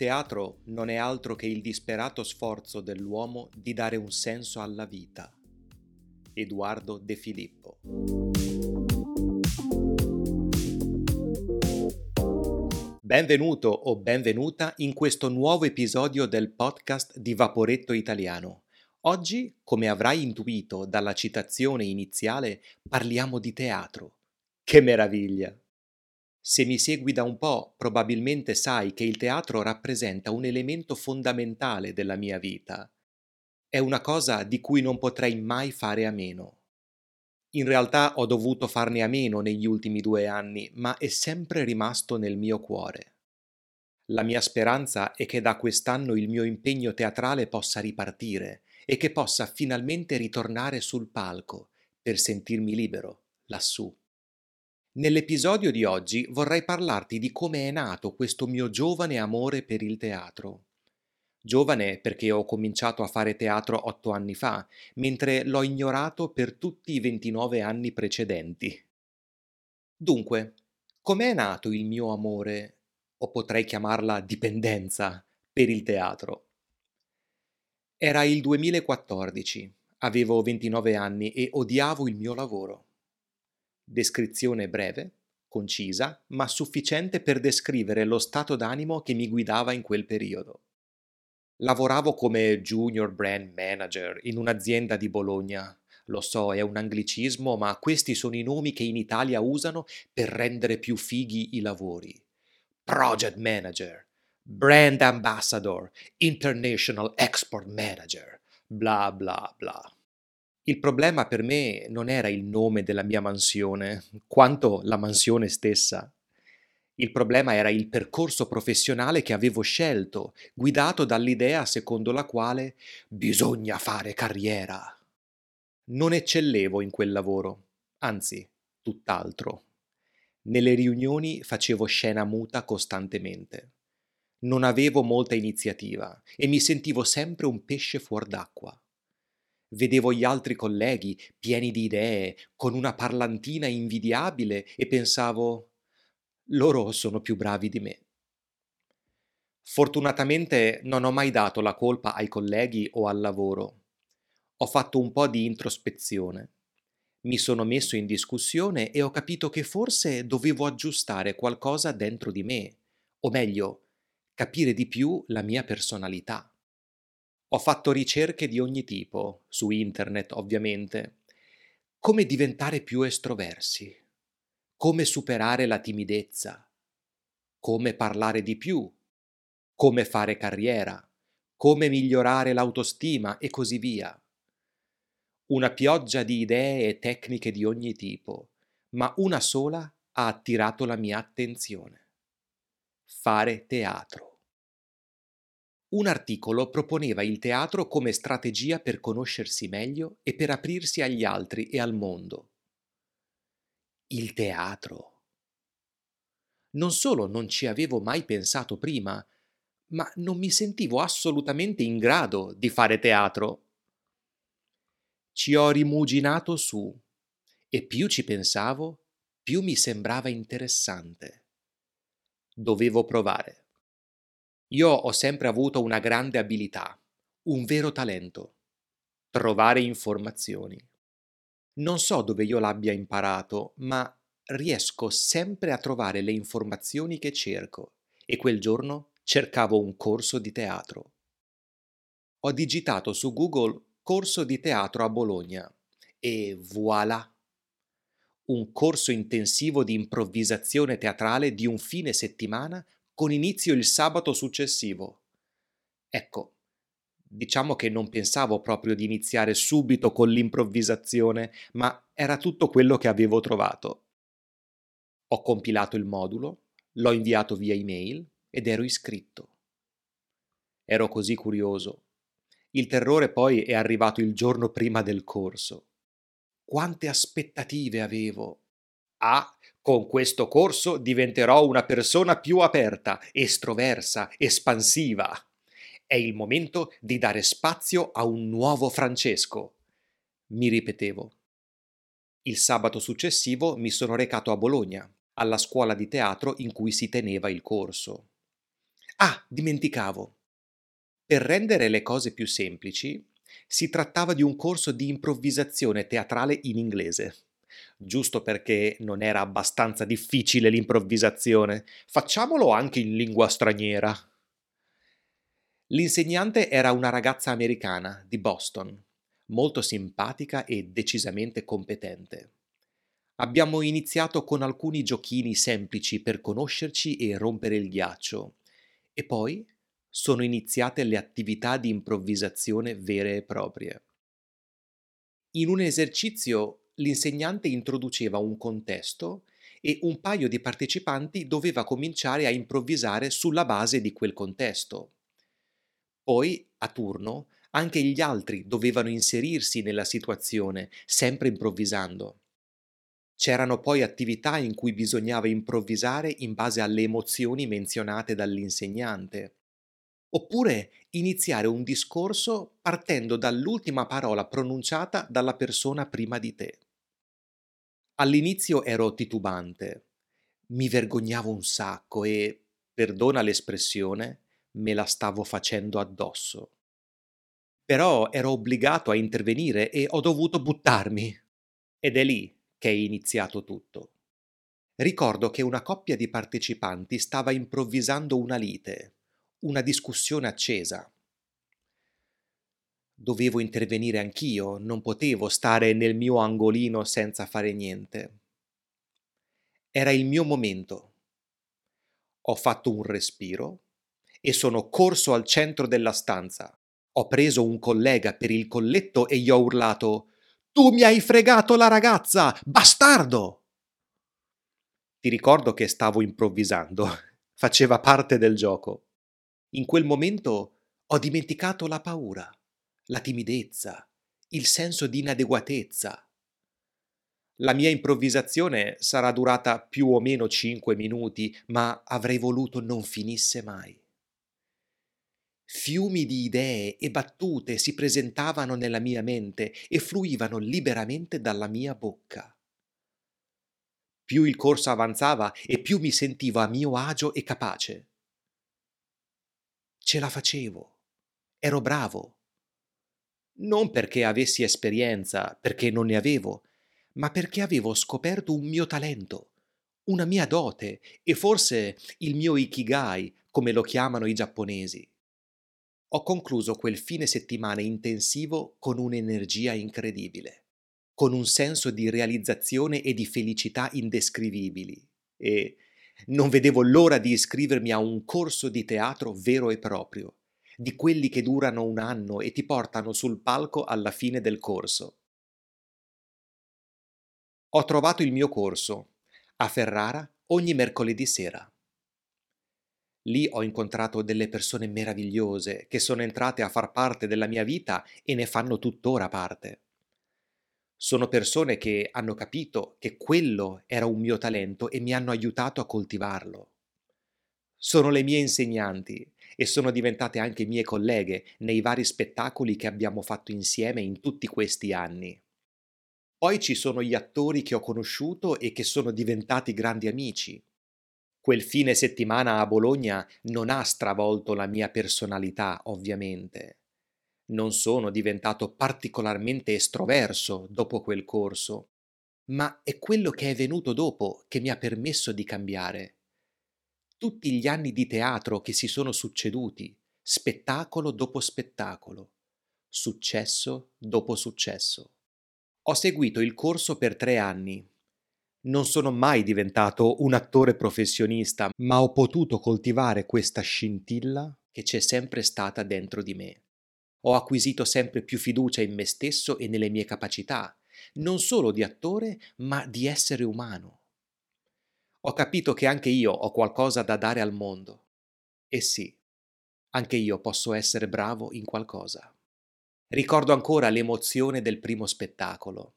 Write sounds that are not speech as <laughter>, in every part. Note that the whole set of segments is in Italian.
teatro non è altro che il disperato sforzo dell'uomo di dare un senso alla vita. Edoardo De Filippo. Benvenuto o benvenuta in questo nuovo episodio del podcast di Vaporetto Italiano. Oggi, come avrai intuito dalla citazione iniziale, parliamo di teatro. Che meraviglia! Se mi segui da un po', probabilmente sai che il teatro rappresenta un elemento fondamentale della mia vita. È una cosa di cui non potrei mai fare a meno. In realtà ho dovuto farne a meno negli ultimi due anni, ma è sempre rimasto nel mio cuore. La mia speranza è che da quest'anno il mio impegno teatrale possa ripartire e che possa finalmente ritornare sul palco per sentirmi libero lassù. Nell'episodio di oggi vorrei parlarti di come è nato questo mio giovane amore per il teatro. Giovane perché ho cominciato a fare teatro otto anni fa, mentre l'ho ignorato per tutti i 29 anni precedenti. Dunque, com'è nato il mio amore, o potrei chiamarla dipendenza, per il teatro? Era il 2014, avevo 29 anni e odiavo il mio lavoro. Descrizione breve, concisa, ma sufficiente per descrivere lo stato d'animo che mi guidava in quel periodo. Lavoravo come junior brand manager in un'azienda di Bologna. Lo so, è un anglicismo, ma questi sono i nomi che in Italia usano per rendere più fighi i lavori. Project manager, brand ambassador, international export manager, bla bla bla. Il problema per me non era il nome della mia mansione, quanto la mansione stessa. Il problema era il percorso professionale che avevo scelto, guidato dall'idea secondo la quale bisogna fare carriera. Non eccellevo in quel lavoro, anzi, tutt'altro. Nelle riunioni facevo scena muta costantemente. Non avevo molta iniziativa e mi sentivo sempre un pesce fuor d'acqua. Vedevo gli altri colleghi pieni di idee, con una parlantina invidiabile e pensavo loro sono più bravi di me. Fortunatamente non ho mai dato la colpa ai colleghi o al lavoro. Ho fatto un po' di introspezione. Mi sono messo in discussione e ho capito che forse dovevo aggiustare qualcosa dentro di me, o meglio, capire di più la mia personalità. Ho fatto ricerche di ogni tipo, su internet ovviamente. Come diventare più estroversi? Come superare la timidezza? Come parlare di più? Come fare carriera? Come migliorare l'autostima e così via. Una pioggia di idee e tecniche di ogni tipo, ma una sola ha attirato la mia attenzione. Fare teatro. Un articolo proponeva il teatro come strategia per conoscersi meglio e per aprirsi agli altri e al mondo. Il teatro. Non solo non ci avevo mai pensato prima, ma non mi sentivo assolutamente in grado di fare teatro. Ci ho rimuginato su e più ci pensavo, più mi sembrava interessante. Dovevo provare. Io ho sempre avuto una grande abilità, un vero talento, trovare informazioni. Non so dove io l'abbia imparato, ma riesco sempre a trovare le informazioni che cerco e quel giorno cercavo un corso di teatro. Ho digitato su Google corso di teatro a Bologna e voilà! Un corso intensivo di improvvisazione teatrale di un fine settimana con inizio il sabato successivo. Ecco, diciamo che non pensavo proprio di iniziare subito con l'improvvisazione, ma era tutto quello che avevo trovato. Ho compilato il modulo, l'ho inviato via email ed ero iscritto. Ero così curioso. Il terrore poi è arrivato il giorno prima del corso. Quante aspettative avevo! Ah, con questo corso diventerò una persona più aperta, estroversa, espansiva. È il momento di dare spazio a un nuovo Francesco. Mi ripetevo. Il sabato successivo mi sono recato a Bologna, alla scuola di teatro in cui si teneva il corso. Ah, dimenticavo. Per rendere le cose più semplici, si trattava di un corso di improvvisazione teatrale in inglese. Giusto perché non era abbastanza difficile l'improvvisazione, facciamolo anche in lingua straniera. L'insegnante era una ragazza americana di Boston, molto simpatica e decisamente competente. Abbiamo iniziato con alcuni giochini semplici per conoscerci e rompere il ghiaccio, e poi sono iniziate le attività di improvvisazione vere e proprie. In un esercizio l'insegnante introduceva un contesto e un paio di partecipanti doveva cominciare a improvvisare sulla base di quel contesto. Poi, a turno, anche gli altri dovevano inserirsi nella situazione, sempre improvvisando. C'erano poi attività in cui bisognava improvvisare in base alle emozioni menzionate dall'insegnante oppure iniziare un discorso partendo dall'ultima parola pronunciata dalla persona prima di te. All'inizio ero titubante, mi vergognavo un sacco e, perdona l'espressione, me la stavo facendo addosso. Però ero obbligato a intervenire e ho dovuto buttarmi. Ed è lì che è iniziato tutto. Ricordo che una coppia di partecipanti stava improvvisando una lite una discussione accesa. Dovevo intervenire anch'io, non potevo stare nel mio angolino senza fare niente. Era il mio momento. Ho fatto un respiro e sono corso al centro della stanza. Ho preso un collega per il colletto e gli ho urlato Tu mi hai fregato la ragazza, bastardo! Ti ricordo che stavo improvvisando, <laughs> faceva parte del gioco. In quel momento ho dimenticato la paura, la timidezza, il senso di inadeguatezza. La mia improvvisazione sarà durata più o meno cinque minuti, ma avrei voluto non finisse mai. Fiumi di idee e battute si presentavano nella mia mente e fluivano liberamente dalla mia bocca. Più il corso avanzava e più mi sentivo a mio agio e capace ce la facevo, ero bravo. Non perché avessi esperienza, perché non ne avevo, ma perché avevo scoperto un mio talento, una mia dote e forse il mio ikigai, come lo chiamano i giapponesi. Ho concluso quel fine settimana intensivo con un'energia incredibile, con un senso di realizzazione e di felicità indescrivibili e non vedevo l'ora di iscrivermi a un corso di teatro vero e proprio, di quelli che durano un anno e ti portano sul palco alla fine del corso. Ho trovato il mio corso, a Ferrara, ogni mercoledì sera. Lì ho incontrato delle persone meravigliose che sono entrate a far parte della mia vita e ne fanno tuttora parte. Sono persone che hanno capito che quello era un mio talento e mi hanno aiutato a coltivarlo. Sono le mie insegnanti e sono diventate anche mie colleghe nei vari spettacoli che abbiamo fatto insieme in tutti questi anni. Poi ci sono gli attori che ho conosciuto e che sono diventati grandi amici. Quel fine settimana a Bologna non ha stravolto la mia personalità, ovviamente non sono diventato particolarmente estroverso dopo quel corso, ma è quello che è venuto dopo che mi ha permesso di cambiare. Tutti gli anni di teatro che si sono succeduti, spettacolo dopo spettacolo, successo dopo successo. Ho seguito il corso per tre anni. Non sono mai diventato un attore professionista, ma ho potuto coltivare questa scintilla che c'è sempre stata dentro di me. Ho acquisito sempre più fiducia in me stesso e nelle mie capacità, non solo di attore, ma di essere umano. Ho capito che anche io ho qualcosa da dare al mondo. E sì, anche io posso essere bravo in qualcosa. Ricordo ancora l'emozione del primo spettacolo.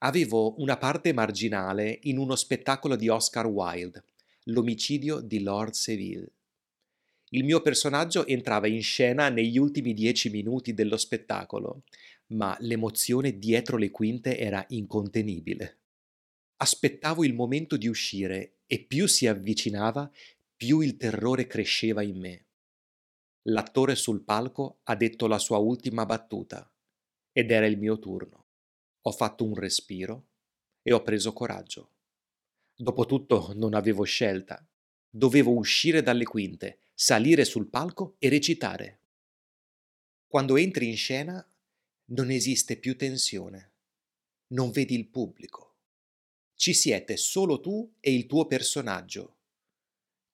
Avevo una parte marginale in uno spettacolo di Oscar Wilde, L'omicidio di Lord Seville. Il mio personaggio entrava in scena negli ultimi dieci minuti dello spettacolo, ma l'emozione dietro le quinte era incontenibile. Aspettavo il momento di uscire e più si avvicinava, più il terrore cresceva in me. L'attore sul palco ha detto la sua ultima battuta ed era il mio turno. Ho fatto un respiro e ho preso coraggio. Dopotutto non avevo scelta. Dovevo uscire dalle quinte, salire sul palco e recitare. Quando entri in scena non esiste più tensione. Non vedi il pubblico. Ci siete solo tu e il tuo personaggio.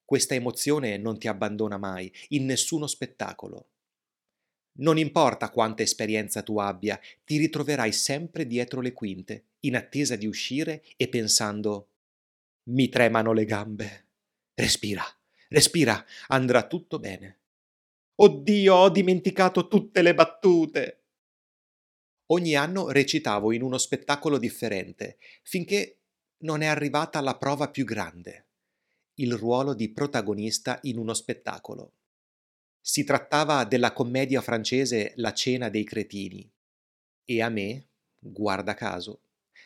Questa emozione non ti abbandona mai, in nessuno spettacolo. Non importa quanta esperienza tu abbia, ti ritroverai sempre dietro le quinte, in attesa di uscire e pensando mi tremano le gambe. Respira, respira, andrà tutto bene. Oddio, ho dimenticato tutte le battute. Ogni anno recitavo in uno spettacolo differente, finché non è arrivata la prova più grande il ruolo di protagonista in uno spettacolo. Si trattava della commedia francese La cena dei cretini e a me, guarda caso,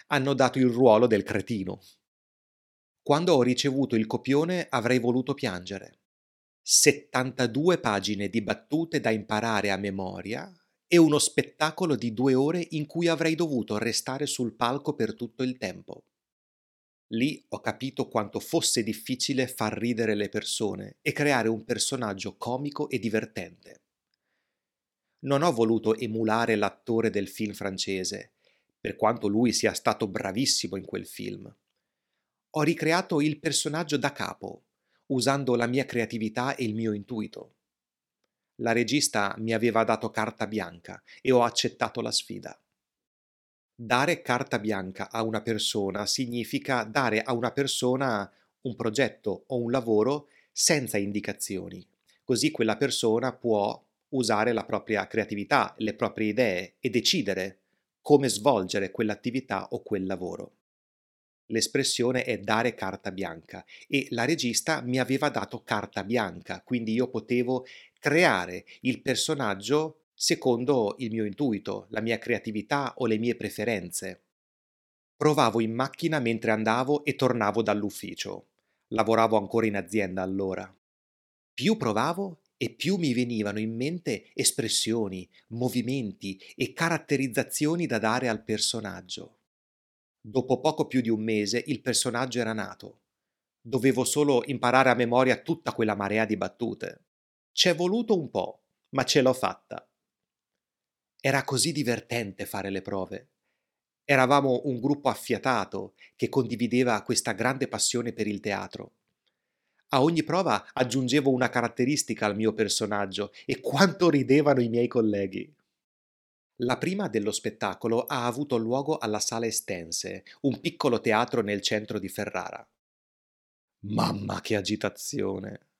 hanno dato il ruolo del cretino. Quando ho ricevuto il copione avrei voluto piangere. 72 pagine di battute da imparare a memoria e uno spettacolo di due ore in cui avrei dovuto restare sul palco per tutto il tempo. Lì ho capito quanto fosse difficile far ridere le persone e creare un personaggio comico e divertente. Non ho voluto emulare l'attore del film francese, per quanto lui sia stato bravissimo in quel film. Ho ricreato il personaggio da capo, usando la mia creatività e il mio intuito. La regista mi aveva dato carta bianca e ho accettato la sfida. Dare carta bianca a una persona significa dare a una persona un progetto o un lavoro senza indicazioni, così quella persona può usare la propria creatività, le proprie idee e decidere come svolgere quell'attività o quel lavoro. L'espressione è dare carta bianca e la regista mi aveva dato carta bianca, quindi io potevo creare il personaggio secondo il mio intuito, la mia creatività o le mie preferenze. Provavo in macchina mentre andavo e tornavo dall'ufficio. Lavoravo ancora in azienda allora. Più provavo e più mi venivano in mente espressioni, movimenti e caratterizzazioni da dare al personaggio. Dopo poco più di un mese il personaggio era nato. Dovevo solo imparare a memoria tutta quella marea di battute. C'è voluto un po', ma ce l'ho fatta. Era così divertente fare le prove. Eravamo un gruppo affiatato che condivideva questa grande passione per il teatro. A ogni prova aggiungevo una caratteristica al mio personaggio e quanto ridevano i miei colleghi. La prima dello spettacolo ha avuto luogo alla Sala Estense, un piccolo teatro nel centro di Ferrara. Mamma che agitazione!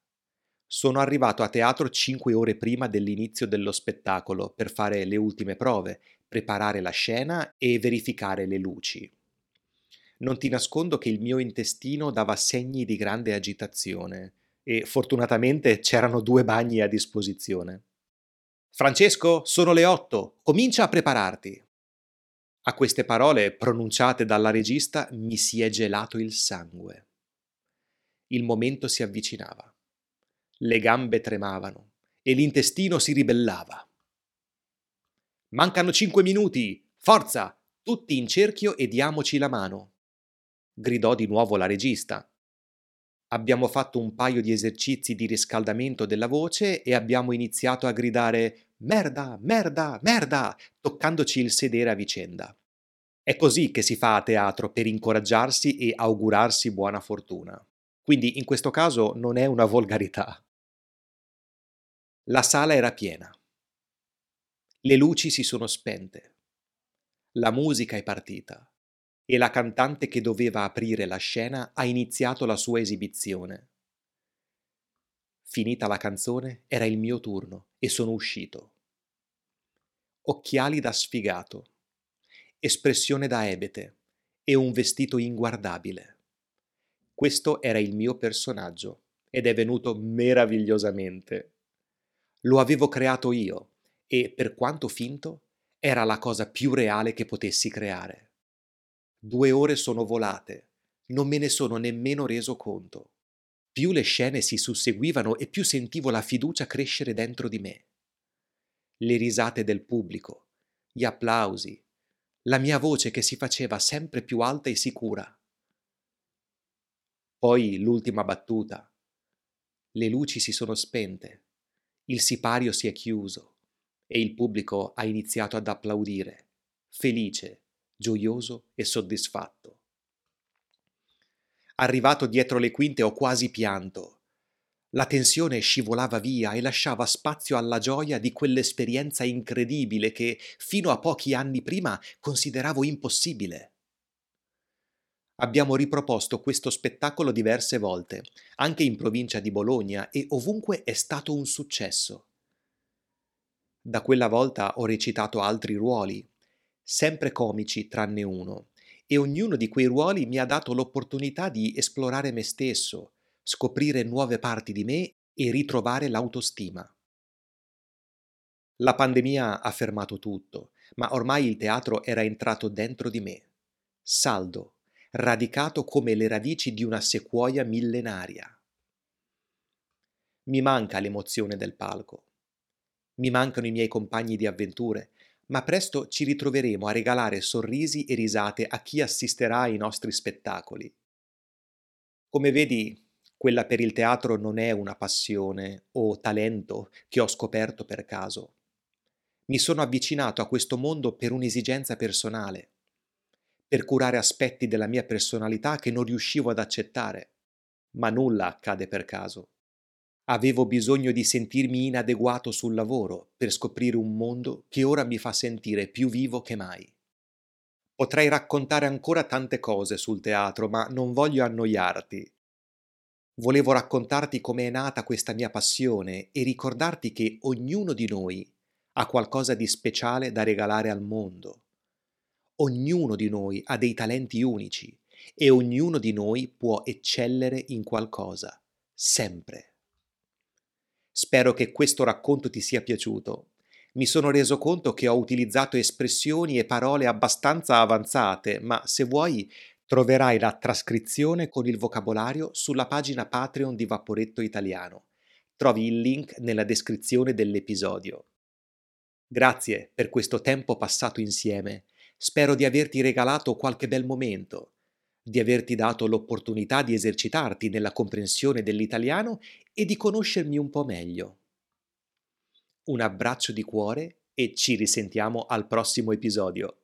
Sono arrivato a teatro cinque ore prima dell'inizio dello spettacolo per fare le ultime prove, preparare la scena e verificare le luci. Non ti nascondo che il mio intestino dava segni di grande agitazione e fortunatamente c'erano due bagni a disposizione. Francesco, sono le otto, comincia a prepararti. A queste parole pronunciate dalla regista mi si è gelato il sangue. Il momento si avvicinava le gambe tremavano e l'intestino si ribellava. Mancano cinque minuti! Forza! Tutti in cerchio e diamoci la mano! gridò di nuovo la regista. Abbiamo fatto un paio di esercizi di riscaldamento della voce e abbiamo iniziato a gridare merda, merda, merda, toccandoci il sedere a vicenda. È così che si fa a teatro per incoraggiarsi e augurarsi buona fortuna. Quindi in questo caso non è una volgarità. La sala era piena. Le luci si sono spente. La musica è partita e la cantante che doveva aprire la scena ha iniziato la sua esibizione. Finita la canzone era il mio turno e sono uscito. Occhiali da sfigato, espressione da ebete e un vestito inguardabile. Questo era il mio personaggio ed è venuto meravigliosamente. Lo avevo creato io e, per quanto finto, era la cosa più reale che potessi creare. Due ore sono volate, non me ne sono nemmeno reso conto. Più le scene si susseguivano e più sentivo la fiducia crescere dentro di me. Le risate del pubblico, gli applausi, la mia voce che si faceva sempre più alta e sicura. Poi l'ultima battuta. Le luci si sono spente, il sipario si è chiuso e il pubblico ha iniziato ad applaudire, felice, gioioso e soddisfatto. Arrivato dietro le quinte ho quasi pianto. La tensione scivolava via e lasciava spazio alla gioia di quell'esperienza incredibile che fino a pochi anni prima consideravo impossibile. Abbiamo riproposto questo spettacolo diverse volte, anche in provincia di Bologna, e ovunque è stato un successo. Da quella volta ho recitato altri ruoli, sempre comici tranne uno, e ognuno di quei ruoli mi ha dato l'opportunità di esplorare me stesso, scoprire nuove parti di me e ritrovare l'autostima. La pandemia ha fermato tutto, ma ormai il teatro era entrato dentro di me, saldo, radicato come le radici di una sequoia millenaria. Mi manca l'emozione del palco. Mi mancano i miei compagni di avventure, ma presto ci ritroveremo a regalare sorrisi e risate a chi assisterà ai nostri spettacoli. Come vedi, quella per il teatro non è una passione o talento che ho scoperto per caso. Mi sono avvicinato a questo mondo per un'esigenza personale, per curare aspetti della mia personalità che non riuscivo ad accettare, ma nulla accade per caso. Avevo bisogno di sentirmi inadeguato sul lavoro per scoprire un mondo che ora mi fa sentire più vivo che mai. Potrei raccontare ancora tante cose sul teatro, ma non voglio annoiarti. Volevo raccontarti come è nata questa mia passione e ricordarti che ognuno di noi ha qualcosa di speciale da regalare al mondo. Ognuno di noi ha dei talenti unici e ognuno di noi può eccellere in qualcosa, sempre. Spero che questo racconto ti sia piaciuto. Mi sono reso conto che ho utilizzato espressioni e parole abbastanza avanzate, ma se vuoi troverai la trascrizione con il vocabolario sulla pagina Patreon di Vaporetto Italiano. Trovi il link nella descrizione dell'episodio. Grazie per questo tempo passato insieme. Spero di averti regalato qualche bel momento di averti dato l'opportunità di esercitarti nella comprensione dell'italiano e di conoscermi un po' meglio. Un abbraccio di cuore e ci risentiamo al prossimo episodio.